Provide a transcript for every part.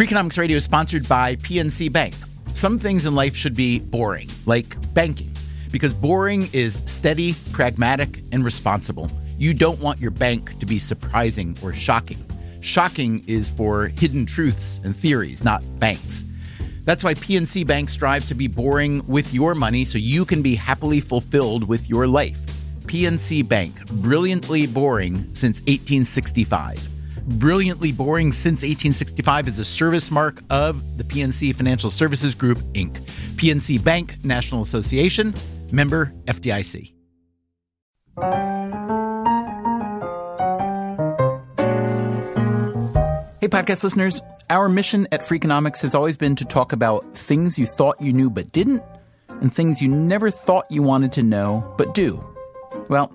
Freakonomics Radio is sponsored by PNC Bank. Some things in life should be boring, like banking, because boring is steady, pragmatic, and responsible. You don't want your bank to be surprising or shocking. Shocking is for hidden truths and theories, not banks. That's why PNC Bank strives to be boring with your money so you can be happily fulfilled with your life. PNC Bank, brilliantly boring since 1865 brilliantly boring since 1865 is a service mark of the PNC Financial Services Group, Inc. PNC Bank National Association, member FDIC. Hey, podcast listeners. Our mission at Freakonomics has always been to talk about things you thought you knew but didn't, and things you never thought you wanted to know but do. Well,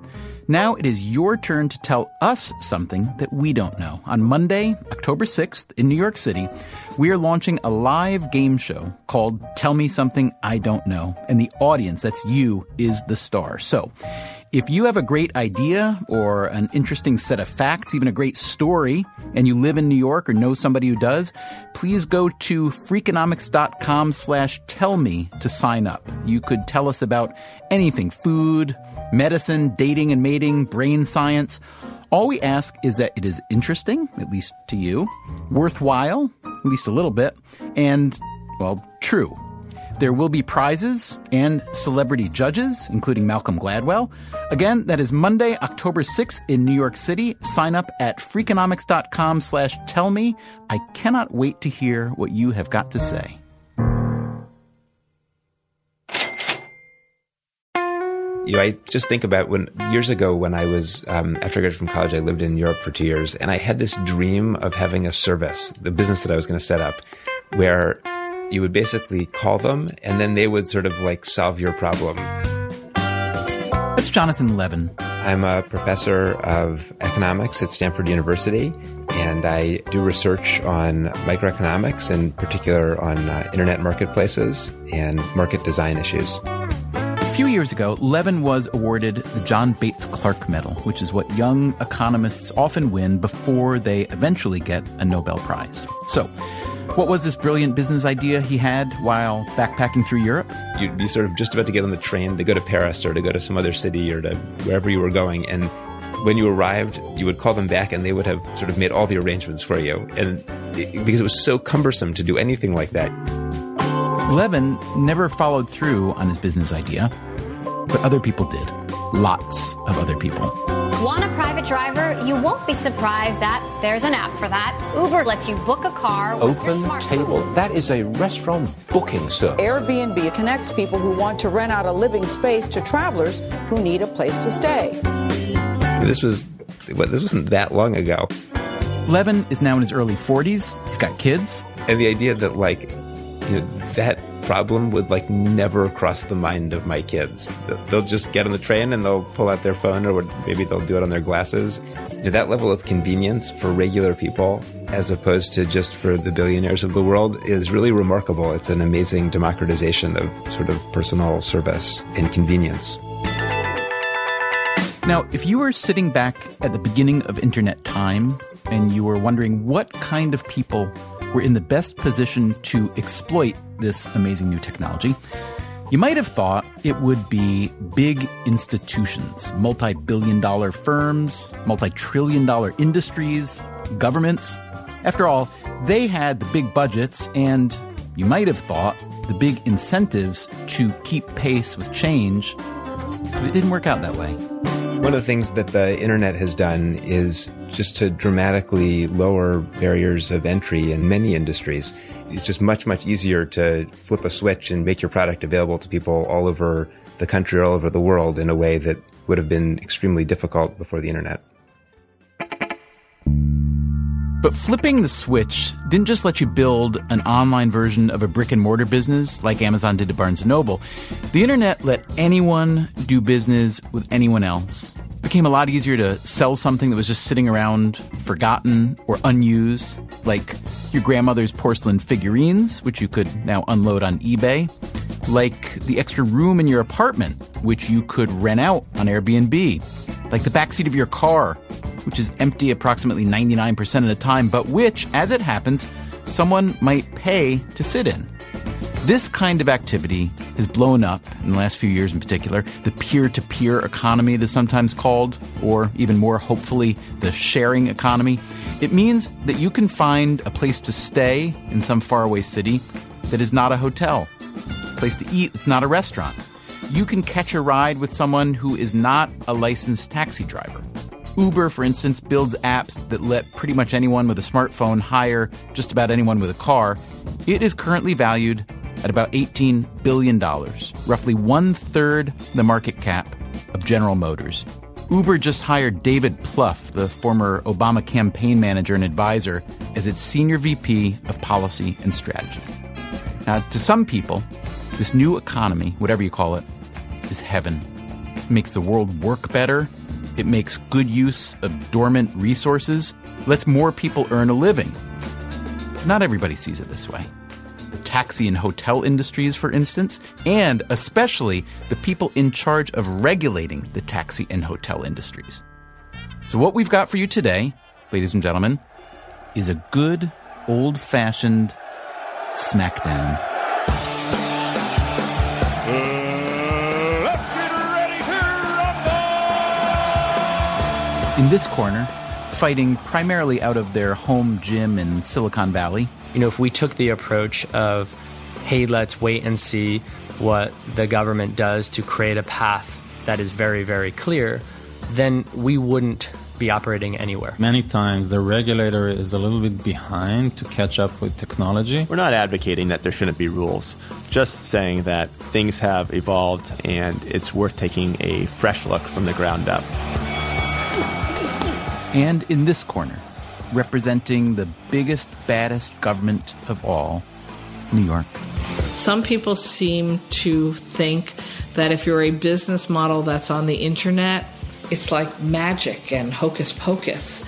now it is your turn to tell us something that we don't know. On Monday, October 6th, in New York City, we are launching a live game show called Tell Me Something I Don't Know. And the audience, that's you, is the star. So, if you have a great idea or an interesting set of facts, even a great story, and you live in New York or know somebody who does, please go to freakonomics.com slash tell me to sign up. You could tell us about anything, food, medicine, dating and mating, brain science. All we ask is that it is interesting, at least to you, worthwhile, at least a little bit, and, well, true. There will be prizes and celebrity judges, including Malcolm Gladwell. Again, that is Monday, October 6th in New York City. Sign up at freakonomics.com slash tell me. I cannot wait to hear what you have got to say. You know, I just think about when years ago when I was um, after I graduated from college, I lived in Europe for two years, and I had this dream of having a service, the business that I was going to set up, where you would basically call them, and then they would sort of like solve your problem. That's Jonathan Levin. I'm a professor of economics at Stanford University, and I do research on microeconomics, in particular on uh, internet marketplaces and market design issues A few years ago, Levin was awarded the John Bates Clark Medal, which is what young economists often win before they eventually get a Nobel Prize. So, what was this brilliant business idea he had while backpacking through Europe? You'd be sort of just about to get on the train to go to Paris or to go to some other city or to wherever you were going. And when you arrived, you would call them back and they would have sort of made all the arrangements for you. And it, because it was so cumbersome to do anything like that. Levin never followed through on his business idea, but other people did. Lots of other people. Want a private driver? You won't be surprised that there's an app for that. Uber lets you book a car. Open Table. That is a restaurant booking service. Airbnb connects people who want to rent out a living space to travelers who need a place to stay. This was what this wasn't that long ago. Levin is now in his early 40s. He's got kids. And the idea that like you know, that problem would like never cross the mind of my kids. They'll just get on the train and they'll pull out their phone or maybe they'll do it on their glasses. You know, that level of convenience for regular people as opposed to just for the billionaires of the world is really remarkable. It's an amazing democratization of sort of personal service and convenience. Now, if you were sitting back at the beginning of internet time and you were wondering what kind of people were in the best position to exploit this amazing new technology, you might have thought it would be big institutions, multi billion dollar firms, multi trillion dollar industries, governments. After all, they had the big budgets and you might have thought the big incentives to keep pace with change, but it didn't work out that way. One of the things that the internet has done is just to dramatically lower barriers of entry in many industries. It's just much, much easier to flip a switch and make your product available to people all over the country all over the world in a way that would have been extremely difficult before the internet. But flipping the switch didn't just let you build an online version of a brick and mortar business like Amazon did to Barnes & Noble. The internet let anyone do business with anyone else. It became a lot easier to sell something that was just sitting around forgotten or unused, like your grandmother's porcelain figurines, which you could now unload on eBay, like the extra room in your apartment, which you could rent out on Airbnb, like the backseat of your car, which is empty approximately 99% of the time, but which, as it happens, someone might pay to sit in. This kind of activity has blown up in the last few years in particular. The peer to peer economy, it is sometimes called, or even more hopefully, the sharing economy. It means that you can find a place to stay in some faraway city that is not a hotel, a place to eat that's not a restaurant. You can catch a ride with someone who is not a licensed taxi driver. Uber, for instance, builds apps that let pretty much anyone with a smartphone hire just about anyone with a car. It is currently valued at about $18 billion, roughly one third the market cap of General Motors. Uber just hired David Plouffe, the former Obama campaign manager and advisor, as its senior VP of policy and strategy. Now, to some people, this new economy, whatever you call it, is heaven. It makes the world work better it makes good use of dormant resources, lets more people earn a living. Not everybody sees it this way. The taxi and hotel industries, for instance, and especially the people in charge of regulating the taxi and hotel industries. So, what we've got for you today, ladies and gentlemen, is a good old fashioned smackdown. In this corner, fighting primarily out of their home gym in Silicon Valley. You know, if we took the approach of, hey, let's wait and see what the government does to create a path that is very, very clear, then we wouldn't be operating anywhere. Many times the regulator is a little bit behind to catch up with technology. We're not advocating that there shouldn't be rules, just saying that things have evolved and it's worth taking a fresh look from the ground up. And in this corner, representing the biggest, baddest government of all, New York. Some people seem to think that if you're a business model that's on the internet, it's like magic and hocus pocus.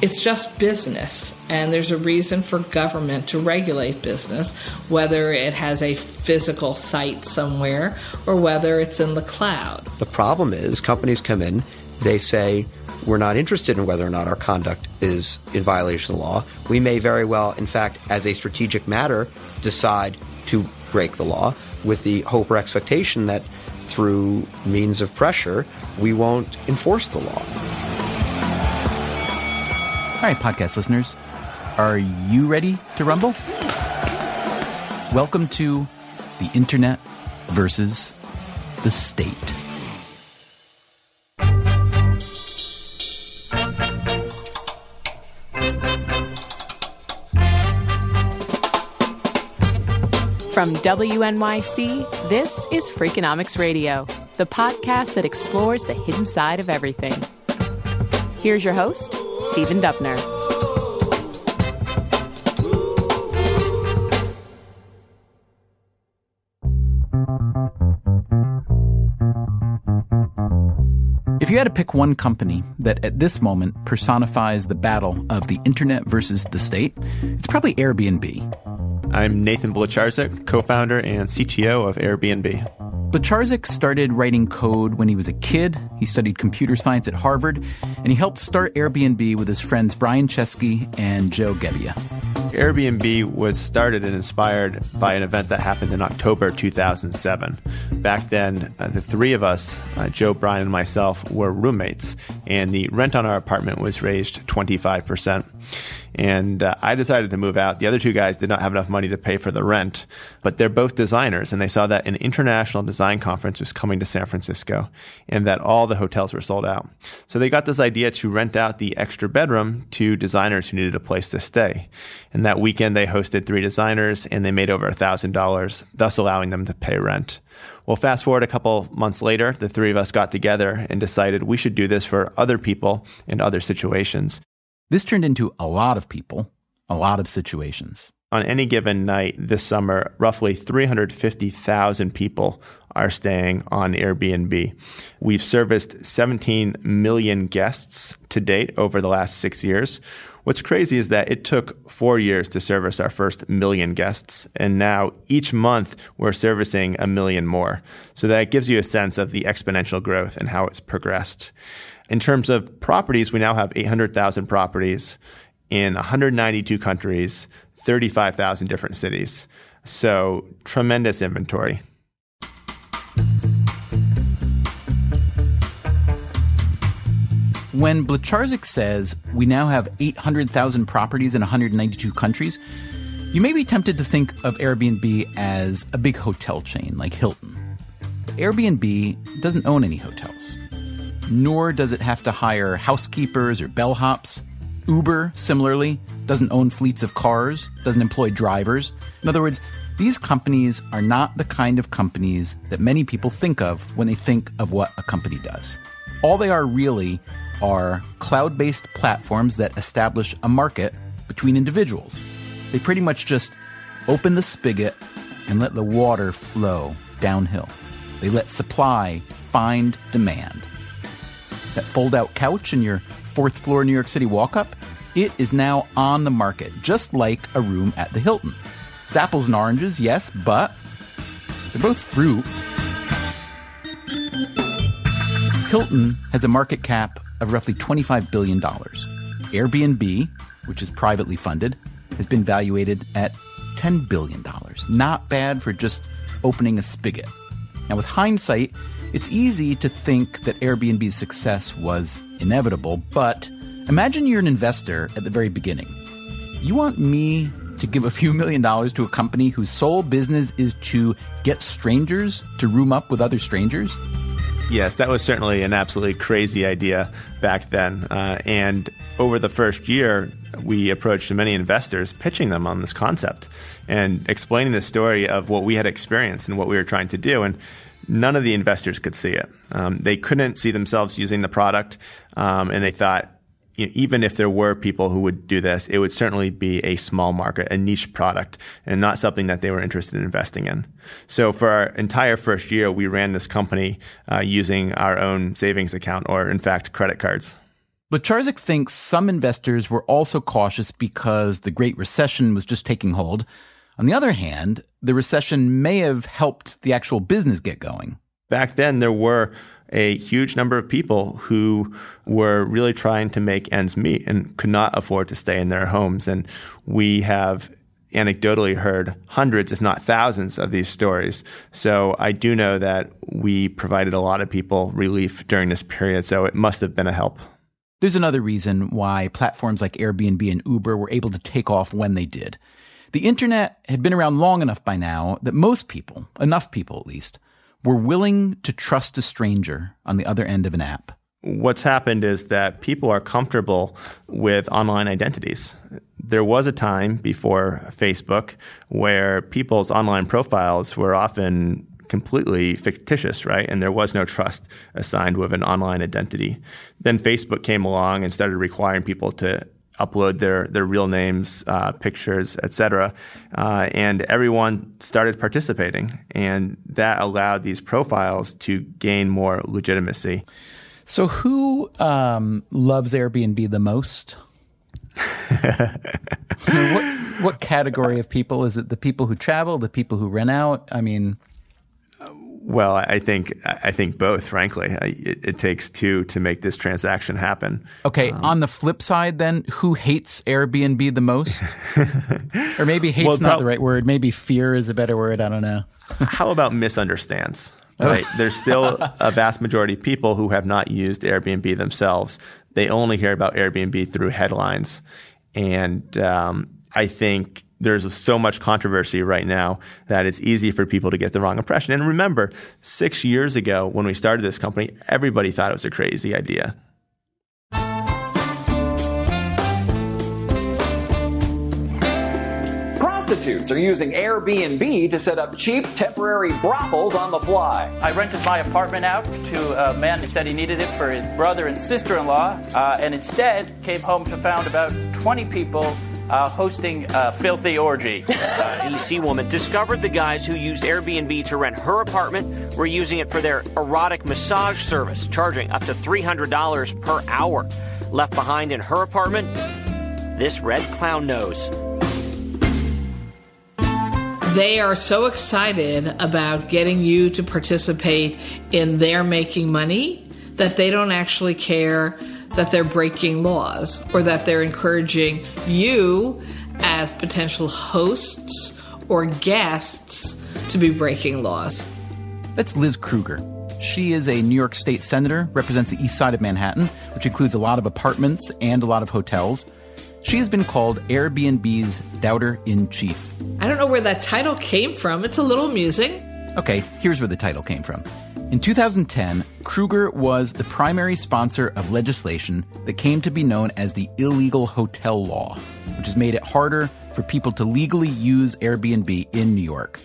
It's just business, and there's a reason for government to regulate business, whether it has a physical site somewhere or whether it's in the cloud. The problem is companies come in, they say, we're not interested in whether or not our conduct is in violation of the law. We may very well, in fact, as a strategic matter, decide to break the law with the hope or expectation that through means of pressure, we won't enforce the law. All right, podcast listeners, are you ready to rumble? Welcome to the Internet versus the State. From WNYC, this is Freakonomics Radio, the podcast that explores the hidden side of everything. Here's your host, Stephen Dubner. If you had to pick one company that at this moment personifies the battle of the internet versus the state, it's probably Airbnb. I'm Nathan Blecharczyk, co-founder and CTO of Airbnb. Blecharczyk started writing code when he was a kid. He studied computer science at Harvard, and he helped start Airbnb with his friends Brian Chesky and Joe Gebbia. Airbnb was started and inspired by an event that happened in October 2007. Back then, uh, the three of us, uh, Joe, Brian, and myself, were roommates, and the rent on our apartment was raised 25% and uh, I decided to move out. The other two guys did not have enough money to pay for the rent, but they're both designers, and they saw that an international design conference was coming to San Francisco, and that all the hotels were sold out. So they got this idea to rent out the extra bedroom to designers who needed a place to stay. And that weekend, they hosted three designers, and they made over a thousand dollars, thus allowing them to pay rent. Well, fast forward a couple months later, the three of us got together and decided we should do this for other people in other situations. This turned into a lot of people, a lot of situations. On any given night this summer, roughly 350,000 people are staying on Airbnb. We've serviced 17 million guests to date over the last six years. What's crazy is that it took four years to service our first million guests, and now each month we're servicing a million more. So that gives you a sense of the exponential growth and how it's progressed. In terms of properties, we now have 800,000 properties in 192 countries, 35,000 different cities. So tremendous inventory. When Blecharczyk says we now have 800,000 properties in 192 countries, you may be tempted to think of Airbnb as a big hotel chain like Hilton. But Airbnb doesn't own any hotels, nor does it have to hire housekeepers or bellhops. Uber, similarly, doesn't own fleets of cars, doesn't employ drivers. In other words, these companies are not the kind of companies that many people think of when they think of what a company does. All they are really are cloud based platforms that establish a market between individuals. They pretty much just open the spigot and let the water flow downhill. They let supply find demand. That fold out couch in your fourth floor New York City walk up, it is now on the market, just like a room at the Hilton. It's apples and oranges, yes, but they're both fruit. Hilton has a market cap of roughly $25 billion. Airbnb, which is privately funded, has been valuated at $10 billion. Not bad for just opening a spigot. Now, with hindsight, it's easy to think that Airbnb's success was inevitable, but imagine you're an investor at the very beginning. You want me to give a few million dollars to a company whose sole business is to get strangers to room up with other strangers? Yes, that was certainly an absolutely crazy idea back then. Uh, and over the first year, we approached many investors pitching them on this concept and explaining the story of what we had experienced and what we were trying to do. And none of the investors could see it. Um, they couldn't see themselves using the product, um, and they thought, you know, even if there were people who would do this, it would certainly be a small market, a niche product, and not something that they were interested in investing in. So for our entire first year, we ran this company uh, using our own savings account, or in fact, credit cards. Blecharczyk thinks some investors were also cautious because the Great Recession was just taking hold. On the other hand, the recession may have helped the actual business get going. Back then, there were a huge number of people who were really trying to make ends meet and could not afford to stay in their homes. And we have anecdotally heard hundreds, if not thousands, of these stories. So I do know that we provided a lot of people relief during this period. So it must have been a help. There's another reason why platforms like Airbnb and Uber were able to take off when they did. The internet had been around long enough by now that most people, enough people at least, were willing to trust a stranger on the other end of an app. What's happened is that people are comfortable with online identities. There was a time before Facebook where people's online profiles were often completely fictitious, right? And there was no trust assigned with an online identity. Then Facebook came along and started requiring people to upload their their real names, uh, pictures, etc. Uh, and everyone started participating, and that allowed these profiles to gain more legitimacy. So, who um, loves Airbnb the most? what what category of people is it? The people who travel, the people who rent out? I mean, well, I think I think both. Frankly, it, it, takes two to make this transaction happen. Okay. Um, on the flip side, then, who hates Airbnb the most? or maybe hates well, not the right word. Maybe fear is a better word. I don't know. how about misunderstands? Right. There's still a vast majority of people who have not used Airbnb themselves. They only hear about Airbnb through headlines, and um, I think there's so much controversy right now that it's easy for people to get the wrong impression. And remember, six years ago when we started this company, everybody thought it was a crazy idea. prostitutes are using Airbnb to set up cheap temporary brothels on the fly. I rented my apartment out to a man who said he needed it for his brother and sister in law, uh, and instead came home to found about 20 people uh, hosting a filthy orgy. A DC woman discovered the guys who used Airbnb to rent her apartment were using it for their erotic massage service, charging up to $300 per hour. Left behind in her apartment, this red clown nose. They are so excited about getting you to participate in their making money that they don't actually care that they're breaking laws or that they're encouraging you as potential hosts or guests to be breaking laws. That's Liz Krueger. She is a New York State Senator, represents the east side of Manhattan, which includes a lot of apartments and a lot of hotels. She has been called Airbnb's doubter in chief. I don't know where that title came from. It's a little amusing. Okay, here's where the title came from. In 2010, Krueger was the primary sponsor of legislation that came to be known as the Illegal Hotel Law, which has made it harder for people to legally use Airbnb in New York.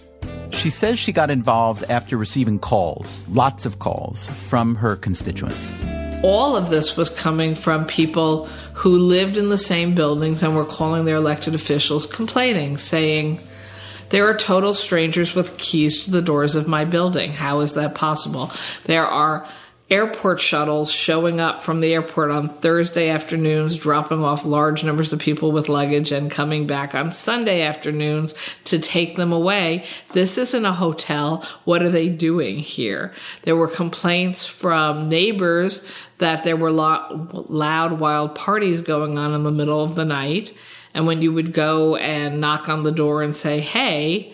She says she got involved after receiving calls, lots of calls, from her constituents. All of this was coming from people who lived in the same buildings and were calling their elected officials complaining, saying, there are total strangers with keys to the doors of my building. How is that possible? There are airport shuttles showing up from the airport on Thursday afternoons, dropping off large numbers of people with luggage and coming back on Sunday afternoons to take them away. This isn't a hotel. What are they doing here? There were complaints from neighbors that there were loud, wild parties going on in the middle of the night. And when you would go and knock on the door and say, hey,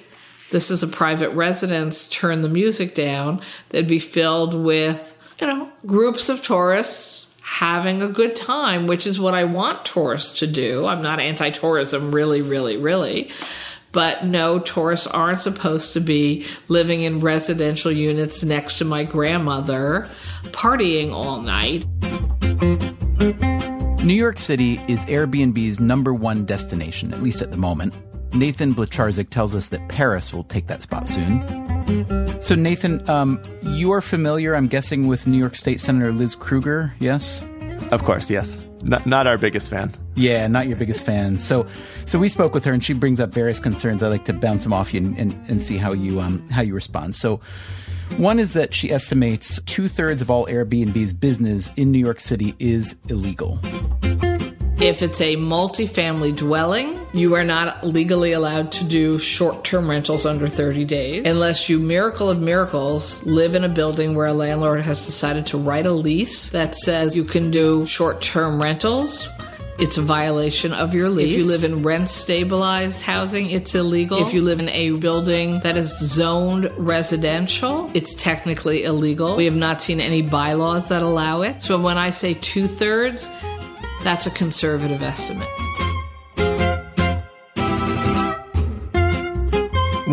this is a private residence, turn the music down, they'd be filled with, you know, groups of tourists having a good time, which is what I want tourists to do. I'm not anti tourism, really, really, really. But no, tourists aren't supposed to be living in residential units next to my grandmother, partying all night. New York City is Airbnb's number one destination, at least at the moment. Nathan Blecharczyk tells us that Paris will take that spot soon. So, Nathan, um, you are familiar, I'm guessing, with New York State Senator Liz Krueger, yes? Of course, yes. Not, not our biggest fan. Yeah, not your biggest fan. So, so we spoke with her, and she brings up various concerns. I like to bounce them off you and, and, and see how you um, how you respond. So, one is that she estimates two thirds of all Airbnb's business in New York City is illegal. If it's a multifamily dwelling, you are not legally allowed to do short term rentals under 30 days unless you, miracle of miracles, live in a building where a landlord has decided to write a lease that says you can do short term rentals it's a violation of your lease. If you live in rent stabilized housing, it's illegal. If you live in a building that is zoned residential, it's technically illegal. We have not seen any bylaws that allow it. So when I say two thirds, that's a conservative estimate.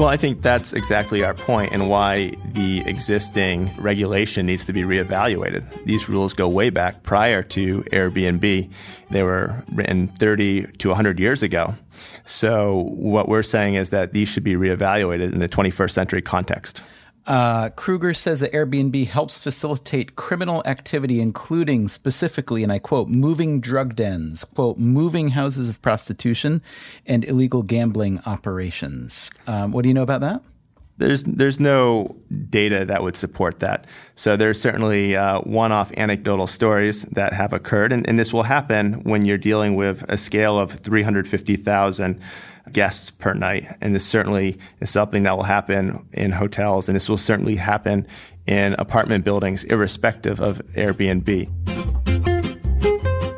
Well, I think that's exactly our point and why the existing regulation needs to be reevaluated. These rules go way back prior to Airbnb. They were written 30 to 100 years ago. So what we're saying is that these should be reevaluated in the 21st century context. Uh, Krueger says that Airbnb helps facilitate criminal activity, including specifically, and I quote, moving drug dens, quote, moving houses of prostitution, and illegal gambling operations. Um, what do you know about that? There's there's no data that would support that. So there's certainly uh, one-off anecdotal stories that have occurred, and, and this will happen when you're dealing with a scale of 350,000 guests per night. And this certainly is something that will happen in hotels, and this will certainly happen in apartment buildings, irrespective of Airbnb.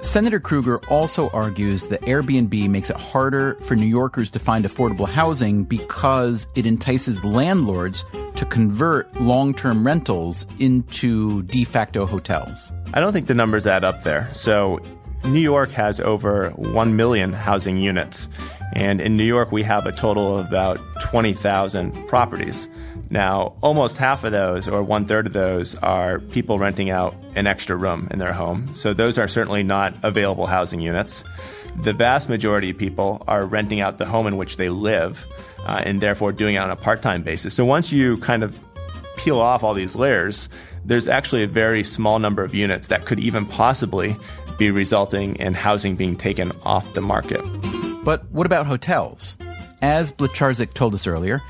Senator Krueger also argues that Airbnb makes it harder for New Yorkers to find affordable housing because it entices landlords to convert long term rentals into de facto hotels. I don't think the numbers add up there. So, New York has over 1 million housing units. And in New York, we have a total of about 20,000 properties. Now, almost half of those, or one third of those, are people renting out an extra room in their home. So those are certainly not available housing units. the vast majority of people are renting out the home in which they live uh, and therefore doing it on a part time basis. So once you kind of peel off all these layers, there's actually a very small number of units that could even possibly be resulting in housing being taken off the market. But what about hotels? As Blecharczyk told us earlier,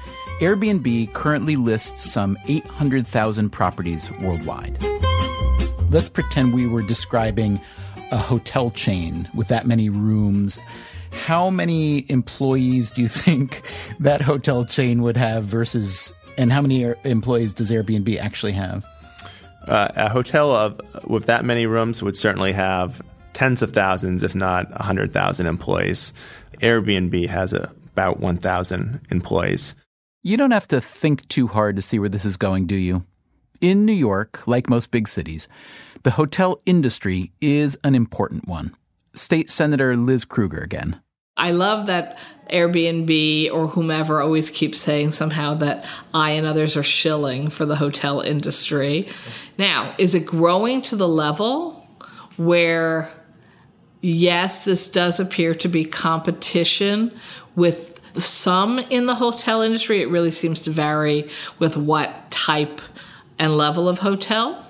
Airbnb currently lists some 800,000 properties worldwide. Let's pretend we were describing a hotel chain with that many rooms. How many employees do you think that hotel chain would have versus, and how many employees does Airbnb actually have? Uh, a hotel of with that many rooms would certainly have tens of thousands, if not 100,000 employees. Airbnb has a, about 1,000 employees. You don't have to think too hard to see where this is going, do you? In New York, like most big cities, the hotel industry is an important one. State Senator Liz Krueger again. I love that Airbnb or whomever always keeps saying somehow that I and others are shilling for the hotel industry. Now, is it growing to the level where, yes, this does appear to be competition with some in the hotel industry? It really seems to vary with what type and level of hotel.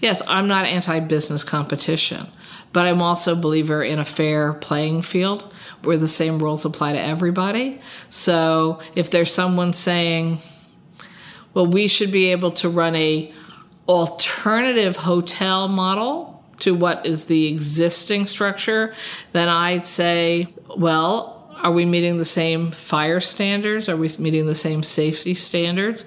Yes, I'm not anti business competition, but I'm also a believer in a fair playing field where the same rules apply to everybody. So if there's someone saying, well, we should be able to run a alternative hotel model to what is the existing structure, then I'd say, well, are we meeting the same fire standards? Are we meeting the same safety standards?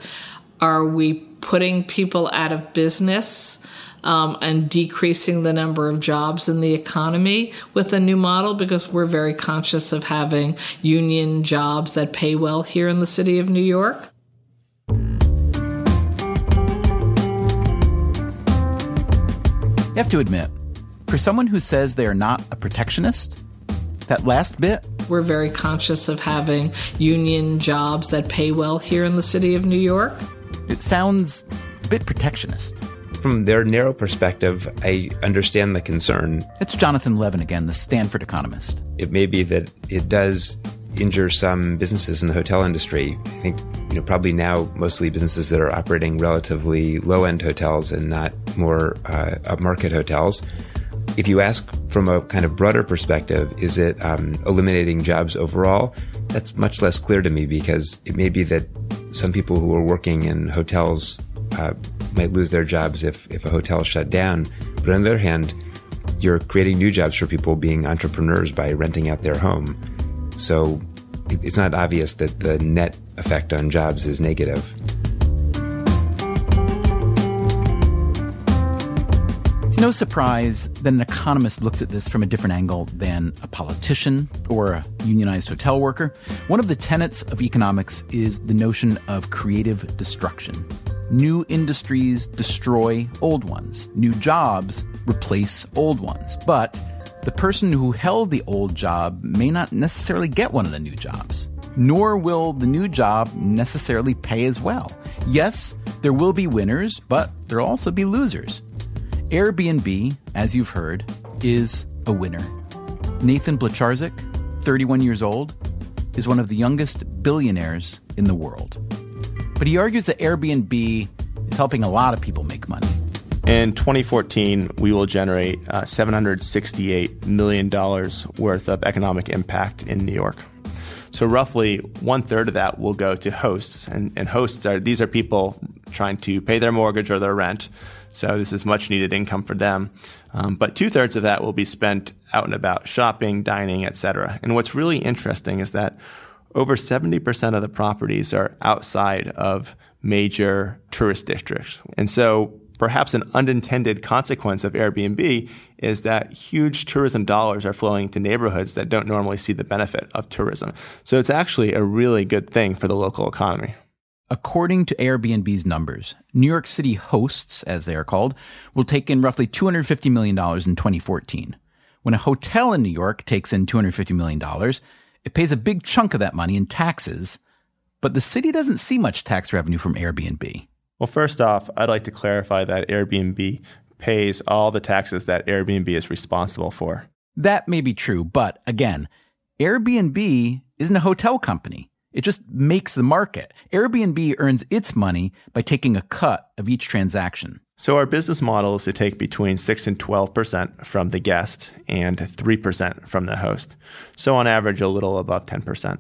Are we putting people out of business um, and decreasing the number of jobs in the economy with the new model? Because we're very conscious of having union jobs that pay well here in the city of New York. You have to admit, for someone who says they are not a protectionist, that last bit we're very conscious of having union jobs that pay well here in the city of New York. It sounds a bit protectionist. From their narrow perspective, I understand the concern. It's Jonathan Levin again, the Stanford economist. It may be that it does injure some businesses in the hotel industry. I think, you know, probably now mostly businesses that are operating relatively low end hotels and not more uh, upmarket hotels if you ask from a kind of broader perspective, is it um, eliminating jobs overall? That's much less clear to me because it may be that some people who are working in hotels uh, might lose their jobs if, if a hotel shut down. But on the other hand, you're creating new jobs for people being entrepreneurs by renting out their home. So it's not obvious that the net effect on jobs is negative. It's no surprise that an economist looks at this from a different angle than a politician or a unionized hotel worker. One of the tenets of economics is the notion of creative destruction. New industries destroy old ones. New jobs replace old ones. But the person who held the old job may not necessarily get one of the new jobs. Nor will the new job necessarily pay as well. Yes, there will be winners, but there'll also be losers. Airbnb, as you've heard, is a winner. Nathan Blecharczyk, 31 years old, is one of the youngest billionaires in the world. But he argues that Airbnb is helping a lot of people make money. In 2014, we will generate uh, $768 million worth of economic impact in New York. So roughly one third of that will go to hosts, and, and hosts are these are people trying to pay their mortgage or their rent. So this is much needed income for them. Um, but two thirds of that will be spent out and about shopping, dining, etc. And what's really interesting is that over 70% of the properties are outside of major tourist districts. And so perhaps an unintended consequence of Airbnb is that huge tourism dollars are flowing to neighborhoods that don't normally see the benefit of tourism. So it's actually a really good thing for the local economy. According to Airbnb's numbers, New York City hosts, as they are called, will take in roughly $250 million in 2014. When a hotel in New York takes in $250 million, it pays a big chunk of that money in taxes, but the city doesn't see much tax revenue from Airbnb. Well, first off, I'd like to clarify that Airbnb pays all the taxes that Airbnb is responsible for. That may be true, but again, Airbnb isn't a hotel company. It just makes the market. Airbnb earns its money by taking a cut of each transaction. So our business model is to take between 6 and 12% from the guest and 3% from the host. So on average, a little above 10%.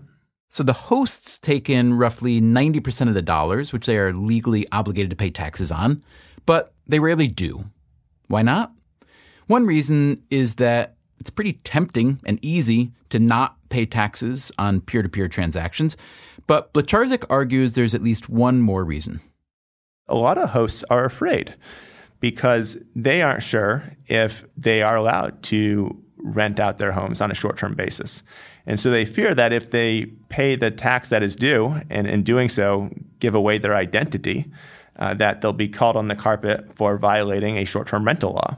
So the hosts take in roughly 90% of the dollars, which they are legally obligated to pay taxes on, but they rarely do. Why not? One reason is that it's pretty tempting and easy to not pay taxes on peer to peer transactions, but Blecharczyk argues there's at least one more reason. A lot of hosts are afraid because they aren't sure if they are allowed to rent out their homes on a short term basis. And so they fear that if they pay the tax that is due and in doing so give away their identity, uh, that they'll be called on the carpet for violating a short term rental law.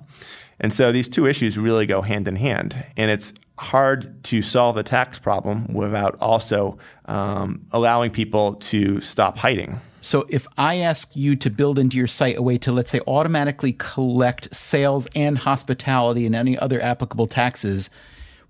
And so these two issues really go hand in hand. And it's hard to solve the tax problem without also um, allowing people to stop hiding. So if I ask you to build into your site a way to, let's say, automatically collect sales and hospitality and any other applicable taxes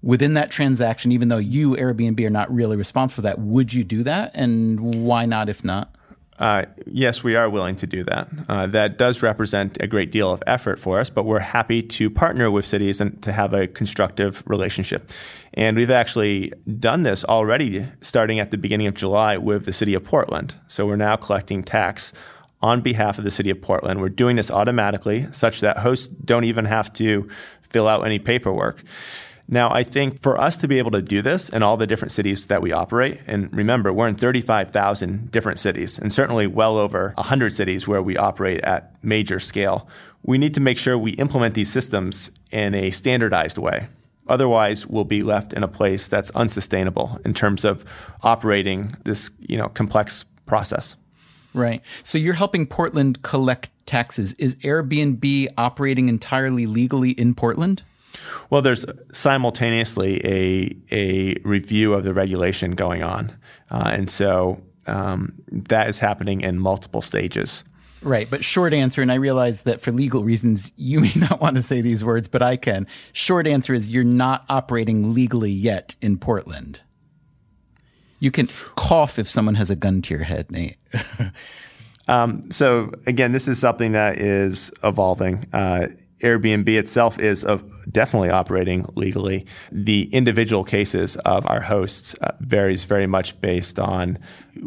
within that transaction, even though you, Airbnb, are not really responsible for that, would you do that? And why not if not? Uh, yes, we are willing to do that. Uh, that does represent a great deal of effort for us, but we're happy to partner with cities and to have a constructive relationship. And we've actually done this already starting at the beginning of July with the city of Portland. So we're now collecting tax on behalf of the city of Portland. We're doing this automatically such that hosts don't even have to fill out any paperwork. Now, I think for us to be able to do this in all the different cities that we operate, and remember, we're in 35,000 different cities, and certainly well over 100 cities where we operate at major scale, we need to make sure we implement these systems in a standardized way. Otherwise, we'll be left in a place that's unsustainable in terms of operating this, you know, complex process. Right. So you're helping Portland collect taxes. Is Airbnb operating entirely legally in Portland? Well, there's simultaneously a a review of the regulation going on, uh, and so um, that is happening in multiple stages. Right, but short answer, and I realize that for legal reasons you may not want to say these words, but I can. Short answer is you're not operating legally yet in Portland. You can cough if someone has a gun to your head, Nate. um, so again, this is something that is evolving. Uh, Airbnb itself is of definitely operating legally. The individual cases of our hosts uh, varies very much based on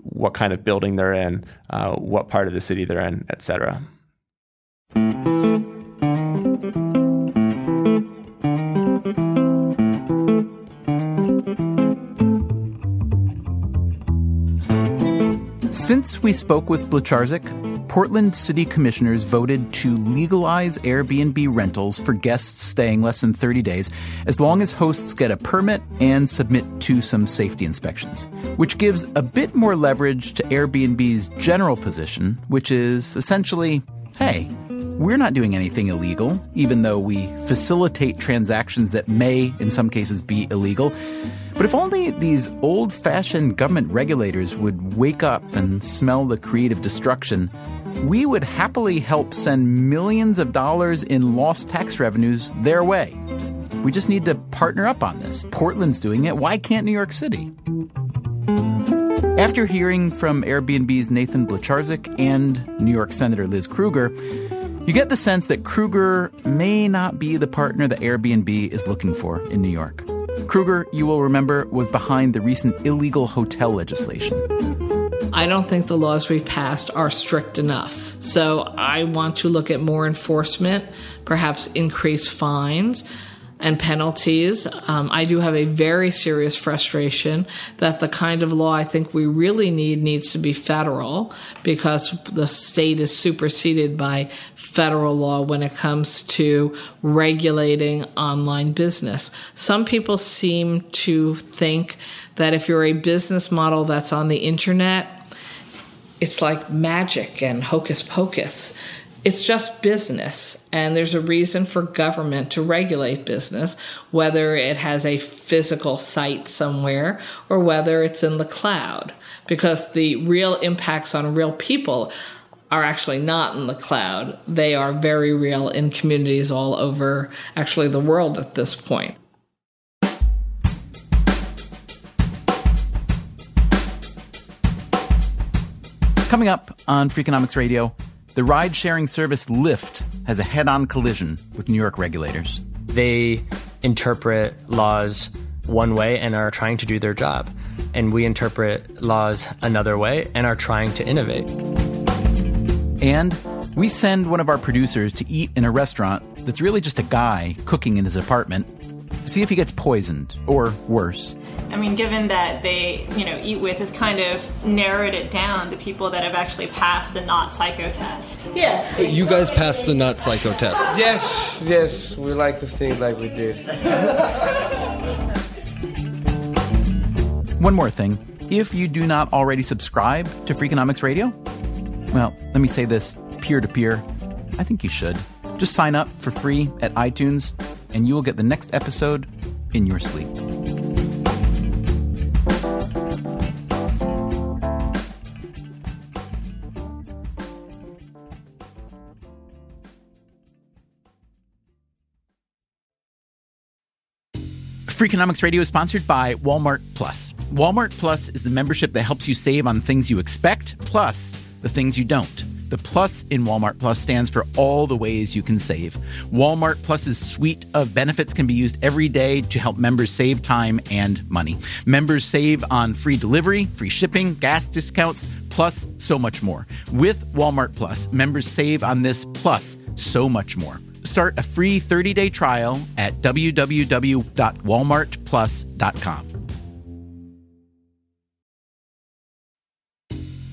what kind of building they're in, uh, what part of the city they're in, etc. Since we spoke with Blecharczyk, Portland City Commissioners voted to legalize Airbnb rentals for guests staying less than 30 days as long as hosts get a permit and submit to some safety inspections, which gives a bit more leverage to Airbnb's general position, which is essentially hey, we're not doing anything illegal, even though we facilitate transactions that may, in some cases, be illegal. But if only these old fashioned government regulators would wake up and smell the creative destruction, we would happily help send millions of dollars in lost tax revenues their way. We just need to partner up on this. Portland's doing it. Why can't New York City? After hearing from Airbnb's Nathan Blecharczyk and New York Senator Liz Krueger, you get the sense that Krueger may not be the partner that Airbnb is looking for in New York. Krueger, you will remember, was behind the recent illegal hotel legislation. I don't think the laws we've passed are strict enough. So I want to look at more enforcement, perhaps increase fines and penalties. Um, I do have a very serious frustration that the kind of law I think we really need needs to be federal because the state is superseded by federal law when it comes to regulating online business. Some people seem to think that if you're a business model that's on the internet, it's like magic and hocus pocus it's just business, and there's a reason for government to regulate business, whether it has a physical site somewhere or whether it's in the cloud, because the real impacts on real people are actually not in the cloud. They are very real in communities all over, actually, the world at this point. Coming up on Freakonomics Radio, the ride sharing service Lyft has a head on collision with New York regulators. They interpret laws one way and are trying to do their job. And we interpret laws another way and are trying to innovate. And we send one of our producers to eat in a restaurant that's really just a guy cooking in his apartment to see if he gets poisoned or worse. I mean, given that they, you know, Eat With has kind of narrowed it down to people that have actually passed the not psycho test. Yeah. So you guys passed the not psycho test. Yes, yes, we like to think like we did. One more thing. If you do not already subscribe to Freakonomics Radio, well, let me say this peer to peer. I think you should. Just sign up for free at iTunes, and you will get the next episode in your sleep. Freakonomics Radio is sponsored by Walmart Plus. Walmart Plus is the membership that helps you save on things you expect, plus the things you don't. The plus in Walmart Plus stands for all the ways you can save. Walmart Plus's suite of benefits can be used every day to help members save time and money. Members save on free delivery, free shipping, gas discounts, plus so much more. With Walmart Plus, members save on this plus so much more. Start a free 30-day trial at www.walmartplus.com.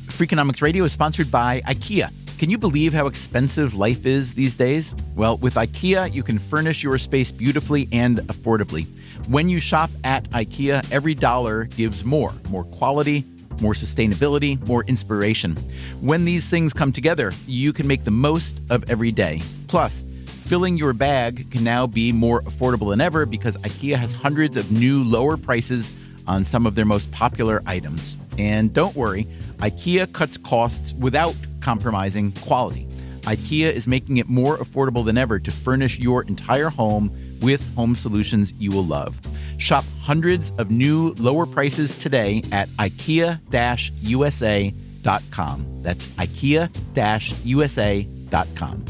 Freakonomics Radio is sponsored by IKEA. Can you believe how expensive life is these days? Well, with IKEA, you can furnish your space beautifully and affordably. When you shop at IKEA, every dollar gives more more quality, more sustainability, more inspiration. When these things come together, you can make the most of every day. Plus, filling your bag can now be more affordable than ever because IKEA has hundreds of new lower prices on some of their most popular items. And don't worry, IKEA cuts costs without compromising quality. IKEA is making it more affordable than ever to furnish your entire home with home solutions you will love. Shop hundreds of new lower prices today at IKEA-USA.com. That's IKEA-USA.com.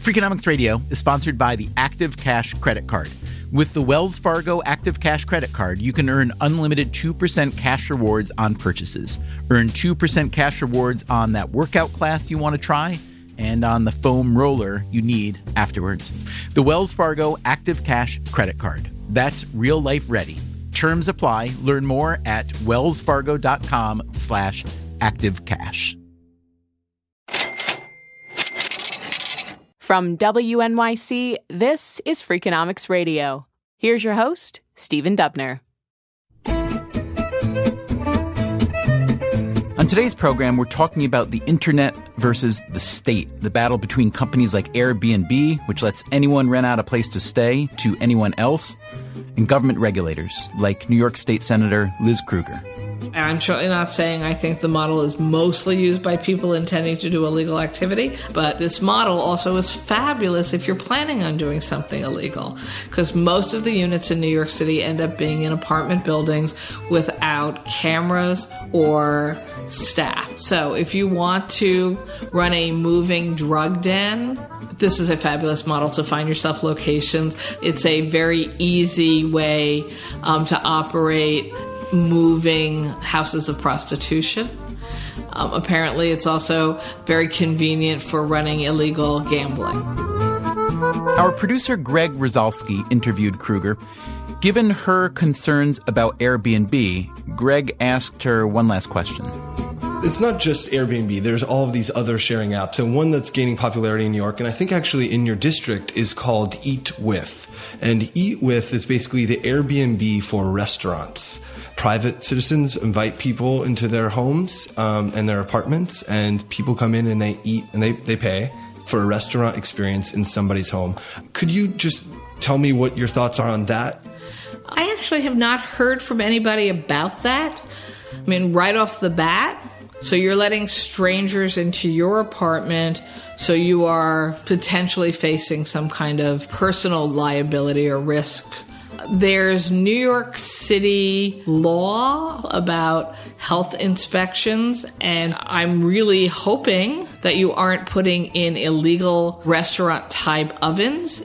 Freakonomics Radio is sponsored by the Active Cash Credit Card. With the Wells Fargo Active Cash Credit Card, you can earn unlimited 2% cash rewards on purchases. Earn 2% cash rewards on that workout class you want to try and on the foam roller you need afterwards. The Wells Fargo Active Cash Credit Card. That's real life ready. Terms apply. Learn more at wellsfargo.com slash activecash. From WNYC, this is Freakonomics Radio. Here's your host, Stephen Dubner. On today's program, we're talking about the internet versus the state, the battle between companies like Airbnb, which lets anyone rent out a place to stay to anyone else, and government regulators like New York State Senator Liz Krueger. I'm certainly not saying I think the model is mostly used by people intending to do illegal activity, but this model also is fabulous if you're planning on doing something illegal. Because most of the units in New York City end up being in apartment buildings without cameras or staff. So if you want to run a moving drug den, this is a fabulous model to find yourself locations. It's a very easy way um, to operate moving houses of prostitution. Um, apparently, it's also very convenient for running illegal gambling. Our producer Greg Rosalsky interviewed Krueger. Given her concerns about Airbnb, Greg asked her one last question. It's not just Airbnb. There's all of these other sharing apps, and one that's gaining popularity in New York, and I think actually in your district, is called Eat With. And Eat With is basically the Airbnb for restaurants private citizens invite people into their homes um, and their apartments, and people come in and they eat and they, they pay for a restaurant experience in somebody's home. Could you just tell me what your thoughts are on that? I actually have not heard from anybody about that. I mean, right off the bat, so you're letting strangers into your apartment, so you are potentially facing some kind of personal liability or risk There's New York City law about health inspections, and I'm really hoping that you aren't putting in illegal restaurant type ovens.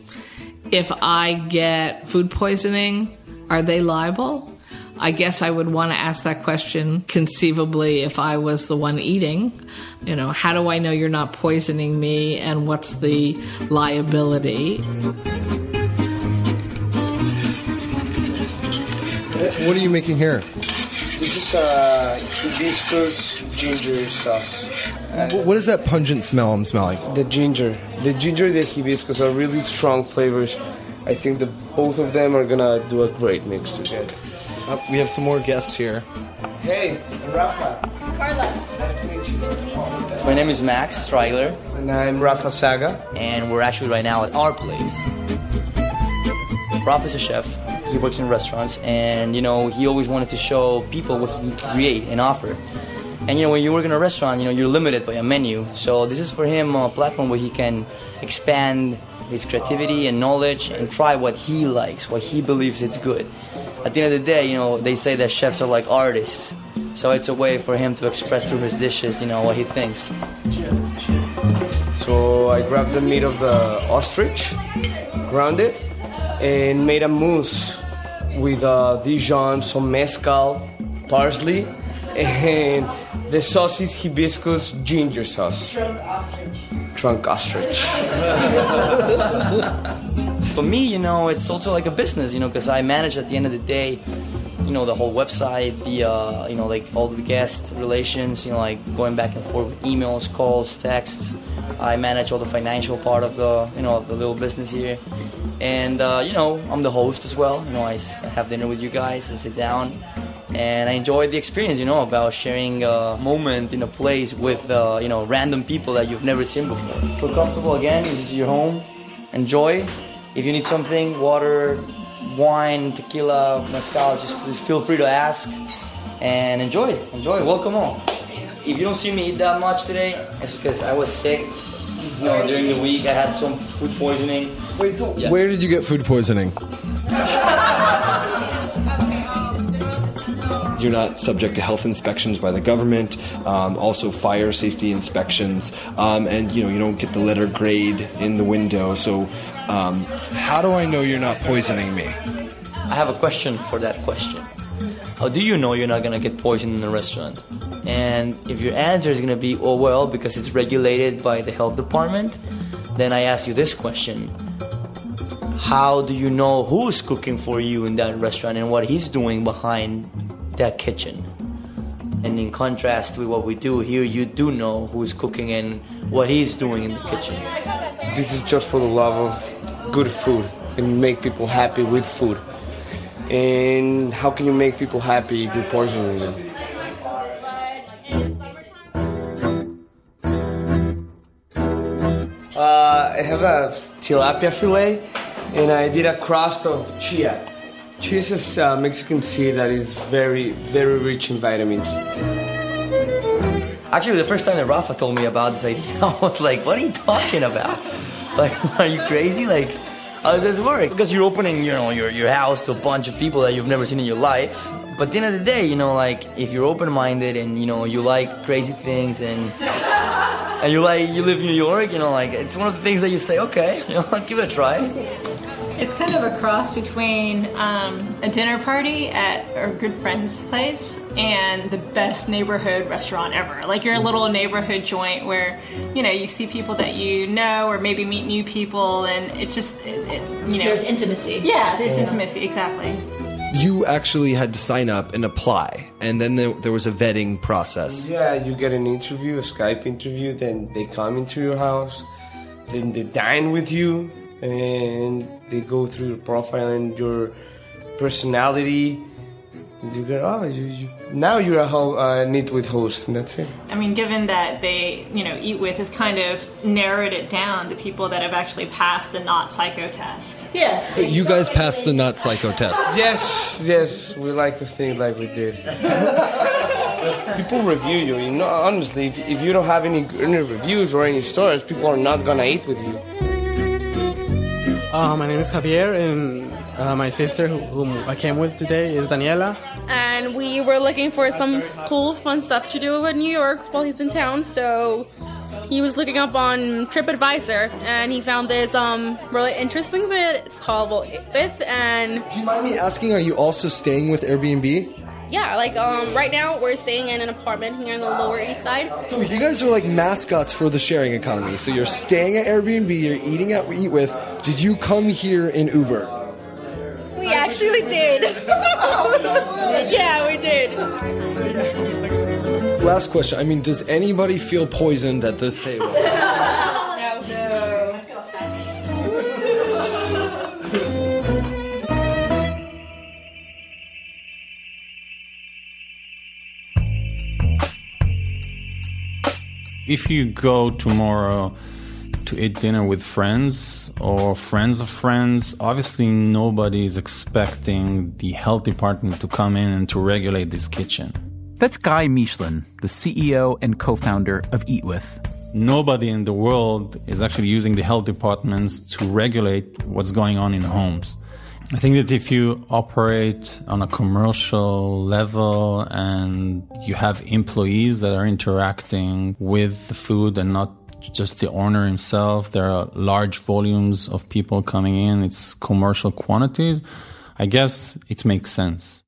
If I get food poisoning, are they liable? I guess I would want to ask that question conceivably if I was the one eating. You know, how do I know you're not poisoning me and what's the liability? What are you making here? This is uh, hibiscus ginger sauce. What is that pungent smell I'm smelling? The ginger, the ginger, and the hibiscus are really strong flavors. I think the both of them are gonna do a great mix together. Uh, we have some more guests here. Hey, I'm Rafa. Carla. My name is Max Strigler. And I'm Rafa Saga. And we're actually right now at our place. Rafa is a chef. He works in restaurants, and you know he always wanted to show people what he can create and offer. And you know when you work in a restaurant, you know you're limited by a menu. So this is for him a platform where he can expand his creativity and knowledge and try what he likes, what he believes it's good. At the end of the day, you know they say that chefs are like artists. So it's a way for him to express through his dishes, you know, what he thinks. So I grabbed the meat of the ostrich, ground it, and made a mousse with uh, Dijon, some mezcal, parsley, and the sauce is hibiscus ginger sauce. Trunk ostrich. For me, you know, it's also like a business, you know, because I manage at the end of the day, you know, the whole website, the, uh, you know, like all the guest relations, you know, like going back and forth with emails, calls, texts. I manage all the financial part of the, you know, of the little business here. And, uh, you know, I'm the host as well. You know, I s- have dinner with you guys, I sit down. And I enjoy the experience, you know, about sharing a moment in a place with, uh, you know, random people that you've never seen before. Feel comfortable again. This is your home. Enjoy. If you need something, water, wine, tequila, mezcal, just, just feel free to ask and enjoy. Enjoy. Welcome home. If you don't see me eat that much today, it's because I was sick. You know, during the week I had some food poisoning. Wait, so where did you get food poisoning? You're not subject to health inspections by the government, um, also fire safety inspections, um, and you know you don't get the letter grade in the window. So, um, how do I know you're not poisoning me? I have a question for that question. How do you know you're not gonna get poisoned in the restaurant? And if your answer is gonna be, oh well, because it's regulated by the health department, then I ask you this question. How do you know who's cooking for you in that restaurant and what he's doing behind that kitchen? And in contrast with what we do here, you do know who's cooking and what he's doing in the kitchen. This is just for the love of good food and make people happy with food. And how can you make people happy if you're poisoning them? Uh, I have a tilapia fillet, and I did a crust of chia. Chia is a uh, Mexican seed that is very, very rich in vitamins. Actually, the first time that Rafa told me about this idea, I was like, what are you talking about? Like, are you crazy? Like, how does this work? Because you're opening, you know, your, your house to a bunch of people that you've never seen in your life. But at the end of the day, you know, like, if you're open-minded and, you know, you like crazy things and, and you like, you live in New York, you know, like, it's one of the things that you say, okay, you know, let's give it a try. It's kind of a cross between um, a dinner party at a good friend's place and the best neighborhood restaurant ever. Like you're a little neighborhood joint where you know you see people that you know or maybe meet new people, and it just it, it, you know There's intimacy. Yeah, there's intimacy exactly. You actually had to sign up and apply, and then there, there was a vetting process. Yeah, you get an interview, a Skype interview, then they come into your house, then they dine with you, and they go through your profile and your personality. You go, oh, you, you, now you're a ho- uh, Meet with host, and that's it. I mean, given that they, you know, Eat With has kind of narrowed it down to people that have actually passed the not psycho test. Yeah. So you guys passed the not psycho test. Yes, yes, we like to think like we did. people review you. You know, honestly, if, if you don't have any, any reviews or any stores, people are not gonna eat with you. Uh, my name is Javier, and Uh, my sister, who, whom I came with today, is Daniela. And we were looking for some cool, fun stuff to do in New York while he's in town. So he was looking up on TripAdvisor and he found this um, really interesting bit. It's called well, Fifth. And Do you mind me asking, are you also staying with Airbnb? Yeah, like um, right now we're staying in an apartment here in the Lower East Side. So you guys are like mascots for the sharing economy. So you're staying at Airbnb, you're eating at Eat With. Did you come here in Uber? We actually did. yeah, we did. Last question. I mean, does anybody feel poisoned at this table? If you go tomorrow to eat dinner with friends or friends of friends, obviously nobody is expecting the health department to come in and to regulate this kitchen. That's Guy Michlin, the CEO and co founder of Eat With. Nobody in the world is actually using the health departments to regulate what's going on in homes. I think that if you operate on a commercial level and you have employees that are interacting with the food and not just the owner himself, there are large volumes of people coming in, it's commercial quantities. I guess it makes sense.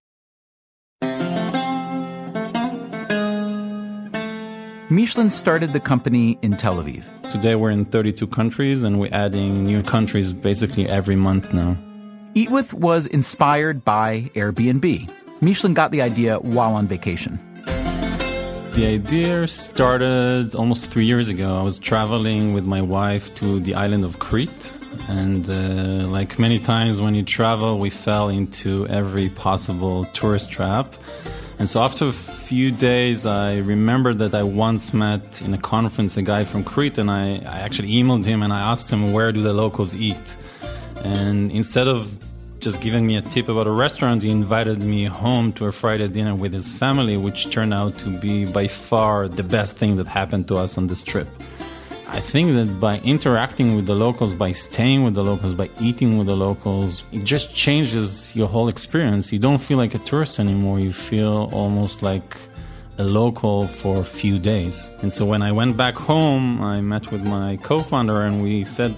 Michlin started the company in Tel Aviv. Today we're in 32 countries and we're adding new countries basically every month now. Eat With was inspired by Airbnb. Michlin got the idea while on vacation. The idea started almost three years ago. I was traveling with my wife to the island of Crete. And uh, like many times when you travel, we fell into every possible tourist trap. And so after a few days, I remembered that I once met in a conference a guy from Crete, and I, I actually emailed him and I asked him, Where do the locals eat? And instead of just giving me a tip about a restaurant, he invited me home to a Friday dinner with his family, which turned out to be by far the best thing that happened to us on this trip. I think that by interacting with the locals, by staying with the locals, by eating with the locals, it just changes your whole experience. You don't feel like a tourist anymore. You feel almost like a local for a few days. And so when I went back home, I met with my co founder and we said,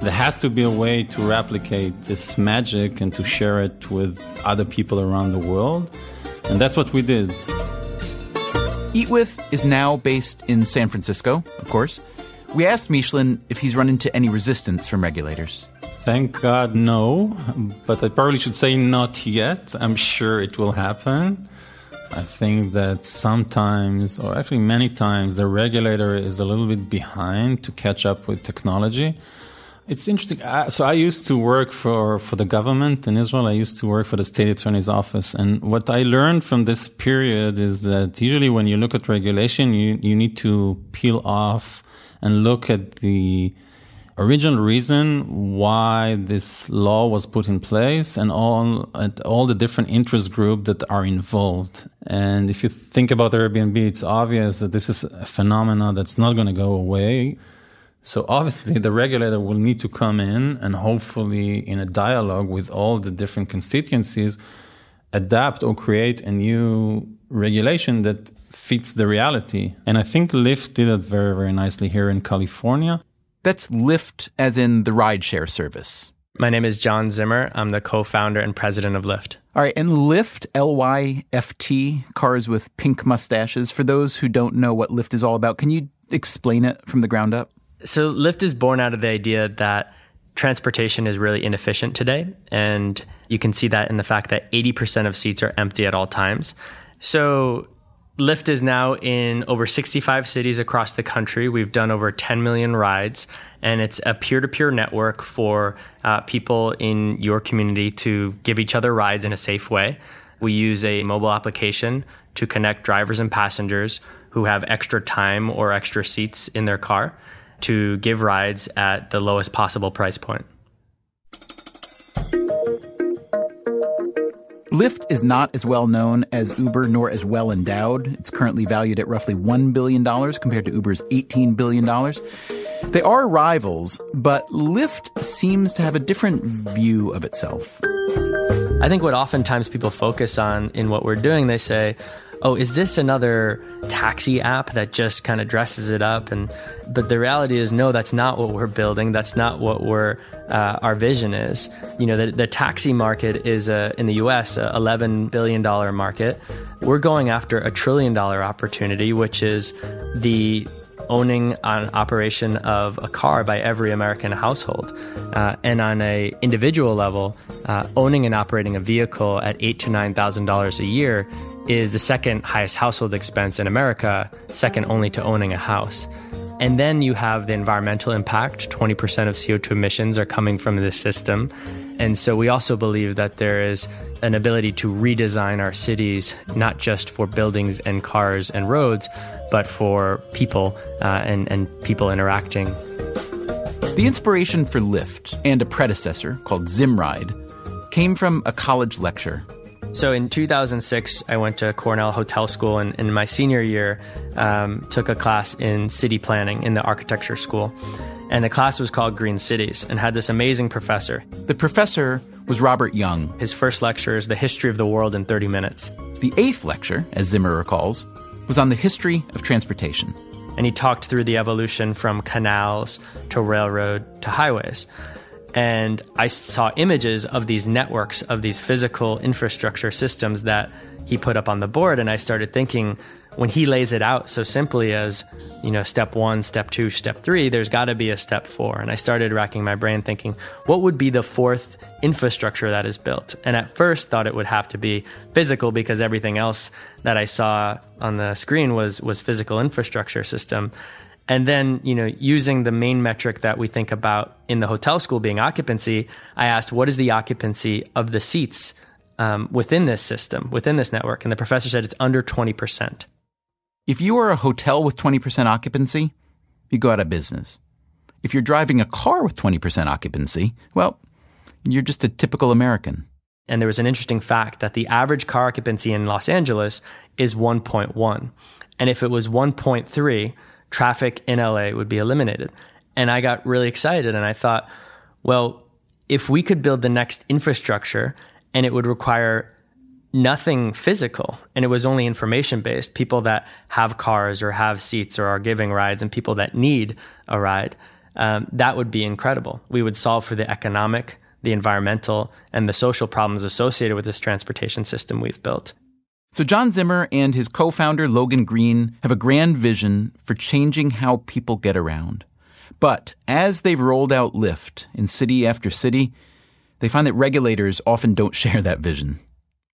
there has to be a way to replicate this magic and to share it with other people around the world. And that's what we did. Eat With is now based in San Francisco, of course. We asked Michlin if he's run into any resistance from regulators. Thank God, no. But I probably should say not yet. I'm sure it will happen. I think that sometimes, or actually many times, the regulator is a little bit behind to catch up with technology. It's interesting. So I used to work for, for the government in Israel. I used to work for the state attorney's office. And what I learned from this period is that usually when you look at regulation, you, you need to peel off and look at the original reason why this law was put in place and all at all the different interest groups that are involved. And if you think about Airbnb, it's obvious that this is a phenomenon that's not going to go away. So obviously the regulator will need to come in and hopefully in a dialogue with all the different constituencies adapt or create a new regulation that fits the reality. And I think Lyft did it very, very nicely here in California. That's Lyft, as in the rideshare service. My name is John Zimmer. I'm the co founder and president of Lyft. All right, and Lyft, L Y F T, cars with pink mustaches. For those who don't know what Lyft is all about, can you explain it from the ground up? So, Lyft is born out of the idea that transportation is really inefficient today. And you can see that in the fact that 80% of seats are empty at all times. So, Lyft is now in over 65 cities across the country. We've done over 10 million rides, and it's a peer to peer network for uh, people in your community to give each other rides in a safe way. We use a mobile application to connect drivers and passengers who have extra time or extra seats in their car to give rides at the lowest possible price point. Lyft is not as well known as Uber nor as well endowed. It's currently valued at roughly $1 billion compared to Uber's $18 billion. They are rivals, but Lyft seems to have a different view of itself. I think what oftentimes people focus on in what we're doing, they say, oh, is this another taxi app that just kind of dresses it up? And but the reality is, no, that's not what we're building. That's not what we're uh, our vision is. You know, the, the taxi market is a, in the U.S. a 11 billion dollar market. We're going after a trillion dollar opportunity, which is the owning an operation of a car by every American household. Uh, and on a individual level, uh, owning and operating a vehicle at eight to nine thousand dollars a year is the second highest household expense in America, second only to owning a house. And then you have the environmental impact 20% of CO2 emissions are coming from this system. And so we also believe that there is an ability to redesign our cities, not just for buildings and cars and roads, but for people uh, and, and people interacting. The inspiration for Lyft and a predecessor called Zimride came from a college lecture. So in 2006, I went to Cornell Hotel School, and in my senior year, um, took a class in city planning in the architecture school. And the class was called Green Cities and had this amazing professor. The professor was Robert Young. His first lecture is The History of the World in 30 Minutes. The eighth lecture, as Zimmer recalls, was on the history of transportation. And he talked through the evolution from canals to railroad to highways. And I saw images of these networks, of these physical infrastructure systems that he put up on the board. And I started thinking, when he lays it out so simply as, you know, step one, step two, step three, there's got to be a step four. And I started racking my brain thinking, what would be the fourth infrastructure that is built? And at first thought it would have to be physical because everything else that I saw on the screen was, was physical infrastructure system. And then, you know, using the main metric that we think about in the hotel school being occupancy, I asked, what is the occupancy of the seats um, within this system, within this network? And the professor said it's under 20%. If you are a hotel with 20% occupancy, you go out of business. If you're driving a car with 20% occupancy, well, you're just a typical American. And there was an interesting fact that the average car occupancy in Los Angeles is 1.1. And if it was 1.3, traffic in LA would be eliminated. And I got really excited and I thought, well, if we could build the next infrastructure and it would require nothing physical and it was only information based, people that have cars or have seats or are giving rides and people that need a ride, um, that would be incredible. We would solve for the economic, the environmental, and the social problems associated with this transportation system we've built. So, John Zimmer and his co founder, Logan Green, have a grand vision for changing how people get around. But as they've rolled out Lyft in city after city, they find that regulators often don't share that vision.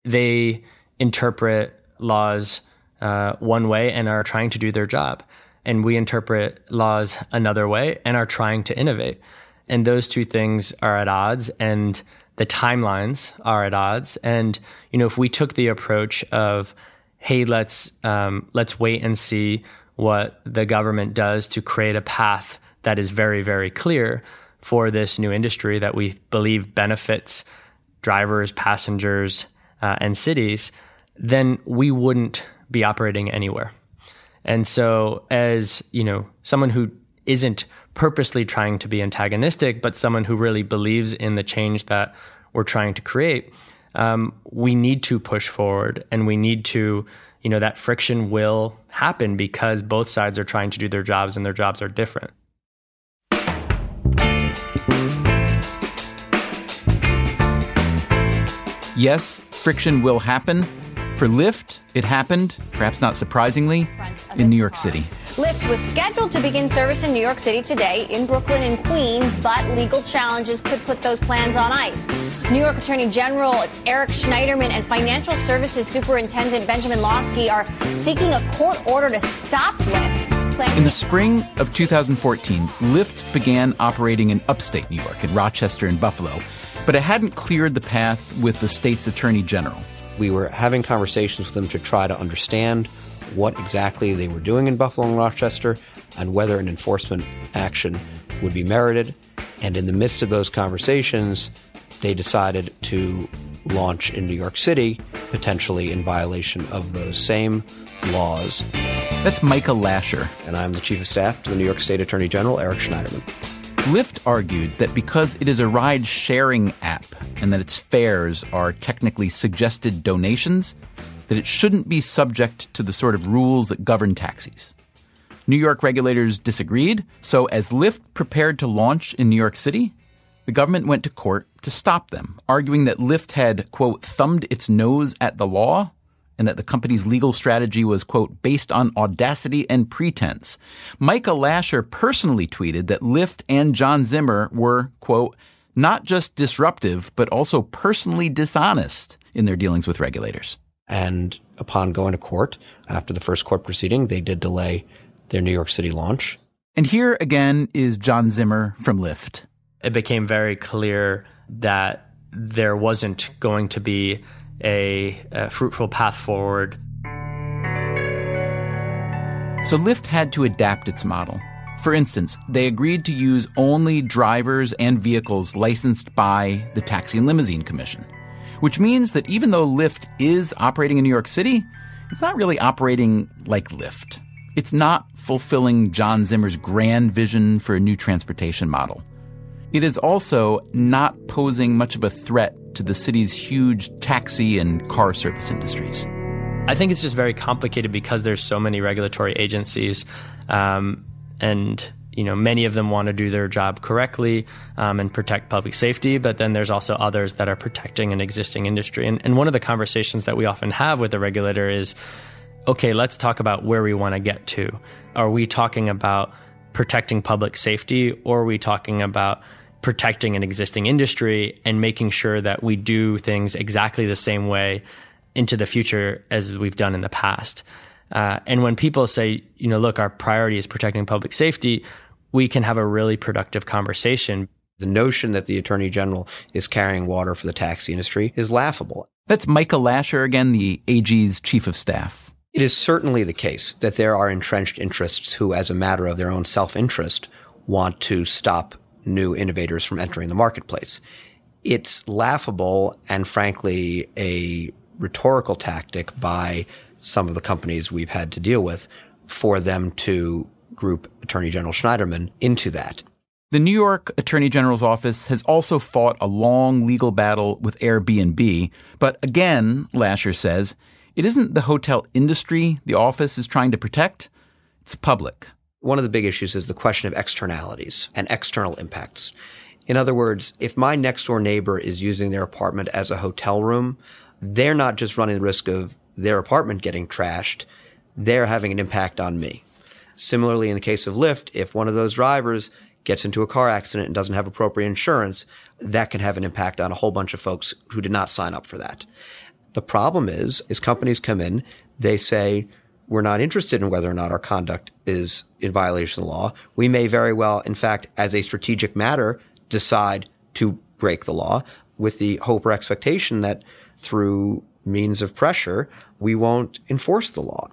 They interpret laws uh, one way and are trying to do their job. And we interpret laws another way and are trying to innovate. And those two things are at odds. And the timelines are at odds. And you know, if we took the approach of, hey, let's um, let's wait and see what the government does to create a path that is very very clear for this new industry that we believe benefits drivers, passengers, uh, and cities, then we wouldn't be operating anywhere. And so, as you know, someone who isn't purposely trying to be antagonistic, but someone who really believes in the change that we're trying to create, um, we need to push forward and we need to, you know, that friction will happen because both sides are trying to do their jobs and their jobs are different. Yes, friction will happen. For Lyft, it happened, perhaps not surprisingly, in New York City. Lyft was scheduled to begin service in New York City today, in Brooklyn and Queens, but legal challenges could put those plans on ice. New York Attorney General Eric Schneiderman and Financial Services Superintendent Benjamin Lawsky are seeking a court order to stop Lyft. In the spring of 2014, Lyft began operating in upstate New York, in Rochester and Buffalo, but it hadn't cleared the path with the state's attorney general. We were having conversations with them to try to understand what exactly they were doing in Buffalo and Rochester and whether an enforcement action would be merited. And in the midst of those conversations, they decided to launch in New York City, potentially in violation of those same laws. That's Micah Lasher. And I'm the Chief of Staff to the New York State Attorney General, Eric Schneiderman. Lyft argued that because it is a ride sharing app and that its fares are technically suggested donations, that it shouldn't be subject to the sort of rules that govern taxis. New York regulators disagreed, so as Lyft prepared to launch in New York City, the government went to court to stop them, arguing that Lyft had, quote, thumbed its nose at the law and that the company's legal strategy was, quote, based on audacity and pretense. Micah Lasher personally tweeted that Lyft and John Zimmer were, quote, not just disruptive, but also personally dishonest in their dealings with regulators. And upon going to court after the first court proceeding, they did delay their New York City launch. And here again is John Zimmer from Lyft. It became very clear that there wasn't going to be a, a fruitful path forward. So Lyft had to adapt its model. For instance, they agreed to use only drivers and vehicles licensed by the Taxi and Limousine Commission, which means that even though Lyft is operating in New York City, it's not really operating like Lyft. It's not fulfilling John Zimmer's grand vision for a new transportation model. It is also not posing much of a threat to the city's huge taxi and car service industries. I think it's just very complicated because there's so many regulatory agencies, um, and you know many of them want to do their job correctly um, and protect public safety. But then there's also others that are protecting an existing industry. And, and one of the conversations that we often have with the regulator is, okay, let's talk about where we want to get to. Are we talking about protecting public safety, or are we talking about protecting an existing industry and making sure that we do things exactly the same way into the future as we've done in the past. Uh, and when people say, you know, look, our priority is protecting public safety, we can have a really productive conversation. The notion that the Attorney General is carrying water for the taxi industry is laughable. That's Micah Lasher again, the AG's chief of staff. It is certainly the case that there are entrenched interests who, as a matter of their own self interest, want to stop new innovators from entering the marketplace. It's laughable and frankly a rhetorical tactic by some of the companies we've had to deal with for them to group Attorney General Schneiderman into that. The New York Attorney General's office has also fought a long legal battle with Airbnb, but again, Lasher says, it isn't the hotel industry the office is trying to protect, it's public. One of the big issues is the question of externalities and external impacts. In other words, if my next door neighbor is using their apartment as a hotel room, they're not just running the risk of their apartment getting trashed, they're having an impact on me. Similarly, in the case of Lyft, if one of those drivers gets into a car accident and doesn't have appropriate insurance, that can have an impact on a whole bunch of folks who did not sign up for that. The problem is, is companies come in, they say, we're not interested in whether or not our conduct is in violation of the law. We may very well, in fact, as a strategic matter, decide to break the law with the hope or expectation that through means of pressure, we won't enforce the law.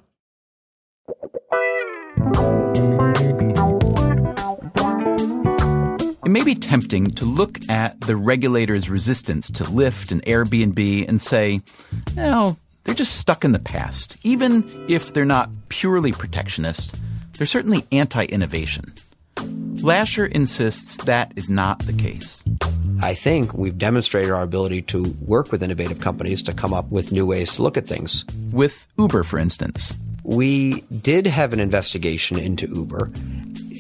It may be tempting to look at the regulator's resistance to Lyft and Airbnb and say, well, they're just stuck in the past. Even if they're not purely protectionist, they're certainly anti innovation. Lasher insists that is not the case. I think we've demonstrated our ability to work with innovative companies to come up with new ways to look at things. With Uber, for instance. We did have an investigation into Uber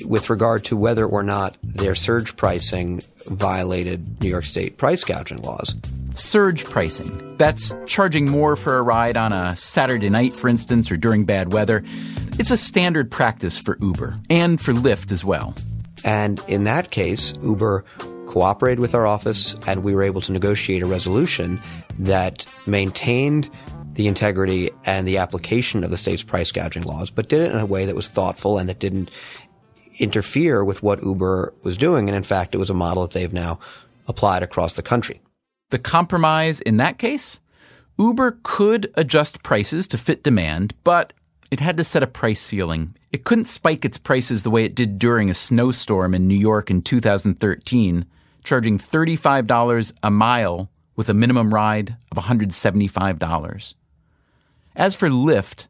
with regard to whether or not their surge pricing violated New York State price gouging laws. Surge pricing. That's charging more for a ride on a Saturday night, for instance, or during bad weather. It's a standard practice for Uber and for Lyft as well. And in that case, Uber cooperated with our office and we were able to negotiate a resolution that maintained the integrity and the application of the state's price gouging laws, but did it in a way that was thoughtful and that didn't interfere with what Uber was doing. And in fact, it was a model that they've now applied across the country. The compromise in that case? Uber could adjust prices to fit demand, but it had to set a price ceiling. It couldn't spike its prices the way it did during a snowstorm in New York in 2013 charging $35 a mile with a minimum ride of $175. As for Lyft,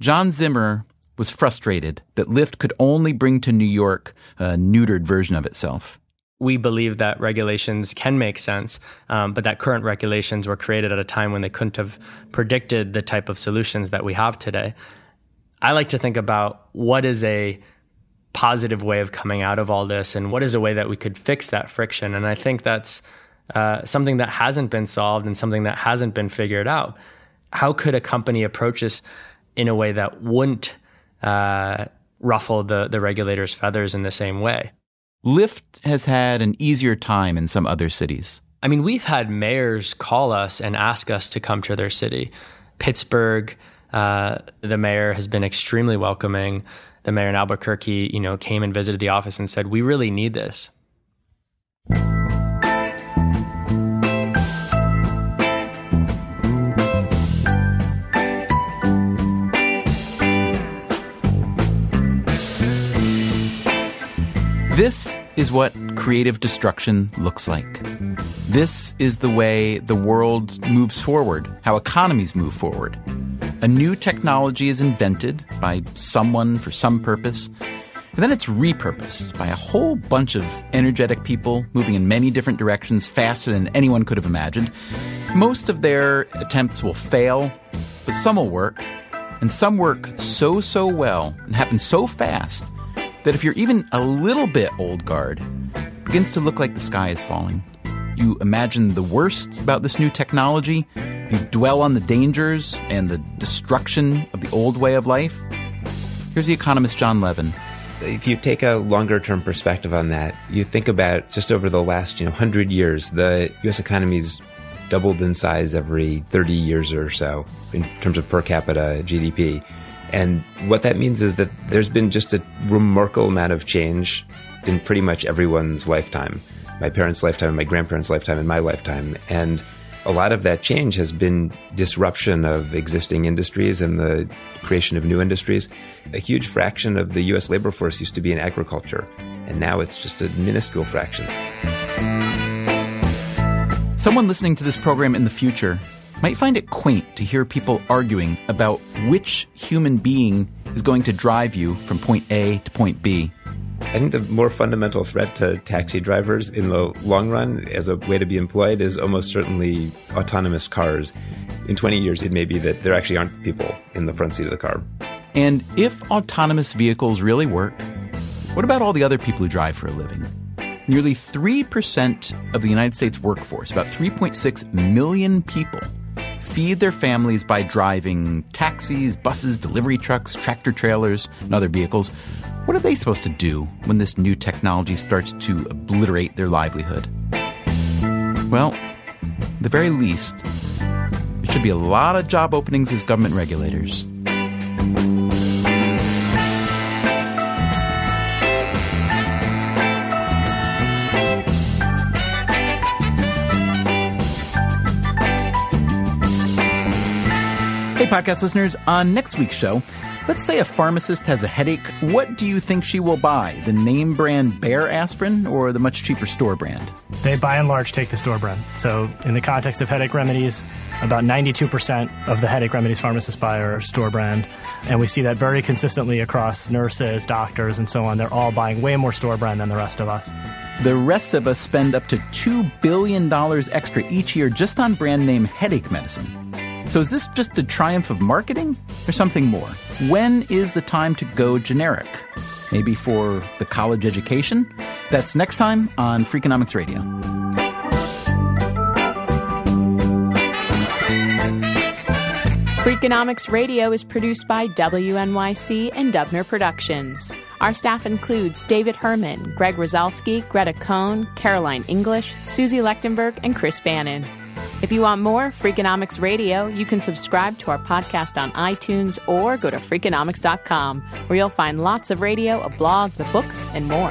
John Zimmer was frustrated that Lyft could only bring to New York a neutered version of itself. We believe that regulations can make sense, um, but that current regulations were created at a time when they couldn't have predicted the type of solutions that we have today. I like to think about what is a positive way of coming out of all this and what is a way that we could fix that friction. And I think that's uh, something that hasn't been solved and something that hasn't been figured out. How could a company approach this in a way that wouldn't uh, ruffle the, the regulator's feathers in the same way? Lyft has had an easier time in some other cities. I mean, we've had mayors call us and ask us to come to their city. Pittsburgh, uh, the mayor has been extremely welcoming. The mayor in Albuquerque, you know, came and visited the office and said, "We really need this." This is what creative destruction looks like. This is the way the world moves forward, how economies move forward. A new technology is invented by someone for some purpose, and then it's repurposed by a whole bunch of energetic people moving in many different directions faster than anyone could have imagined. Most of their attempts will fail, but some will work. And some work so, so well and happen so fast that if you're even a little bit old guard, it begins to look like the sky is falling. You imagine the worst about this new technology, you dwell on the dangers and the destruction of the old way of life. Here's the economist John Levin. If you take a longer term perspective on that, you think about just over the last you know, 100 years, the US economy's doubled in size every 30 years or so in terms of per capita GDP. And what that means is that there's been just a remarkable amount of change in pretty much everyone's lifetime my parents' lifetime, my grandparents' lifetime, and my lifetime. And a lot of that change has been disruption of existing industries and the creation of new industries. A huge fraction of the US labor force used to be in agriculture, and now it's just a minuscule fraction. Someone listening to this program in the future might find it quaint to hear people arguing about which human being is going to drive you from point A to point B. I think the more fundamental threat to taxi drivers in the long run as a way to be employed is almost certainly autonomous cars. In 20 years, it may be that there actually aren't people in the front seat of the car. And if autonomous vehicles really work, what about all the other people who drive for a living? Nearly 3% of the United States workforce, about 3.6 million people, feed their families by driving taxis, buses, delivery trucks, tractor trailers, and other vehicles what are they supposed to do when this new technology starts to obliterate their livelihood? Well, at the very least, there should be a lot of job openings as government regulators. Hey, podcast listeners, on next week's show, Let's say a pharmacist has a headache. What do you think she will buy? The name brand Bayer aspirin or the much cheaper store brand? They by and large take the store brand. So, in the context of headache remedies, about 92% of the headache remedies pharmacists buy are store brand. And we see that very consistently across nurses, doctors, and so on. They're all buying way more store brand than the rest of us. The rest of us spend up to $2 billion extra each year just on brand name headache medicine. So is this just the triumph of marketing or something more? When is the time to go generic? Maybe for the college education? That's next time on Freakonomics Radio. Freakonomics Radio is produced by WNYC and Dubner Productions. Our staff includes David Herman, Greg Rosalsky, Greta Cohn, Caroline English, Susie Lechtenberg, and Chris Bannon. If you want more Freakonomics Radio, you can subscribe to our podcast on iTunes or go to Freakonomics.com, where you'll find lots of radio, a blog, the books, and more.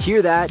Hear that?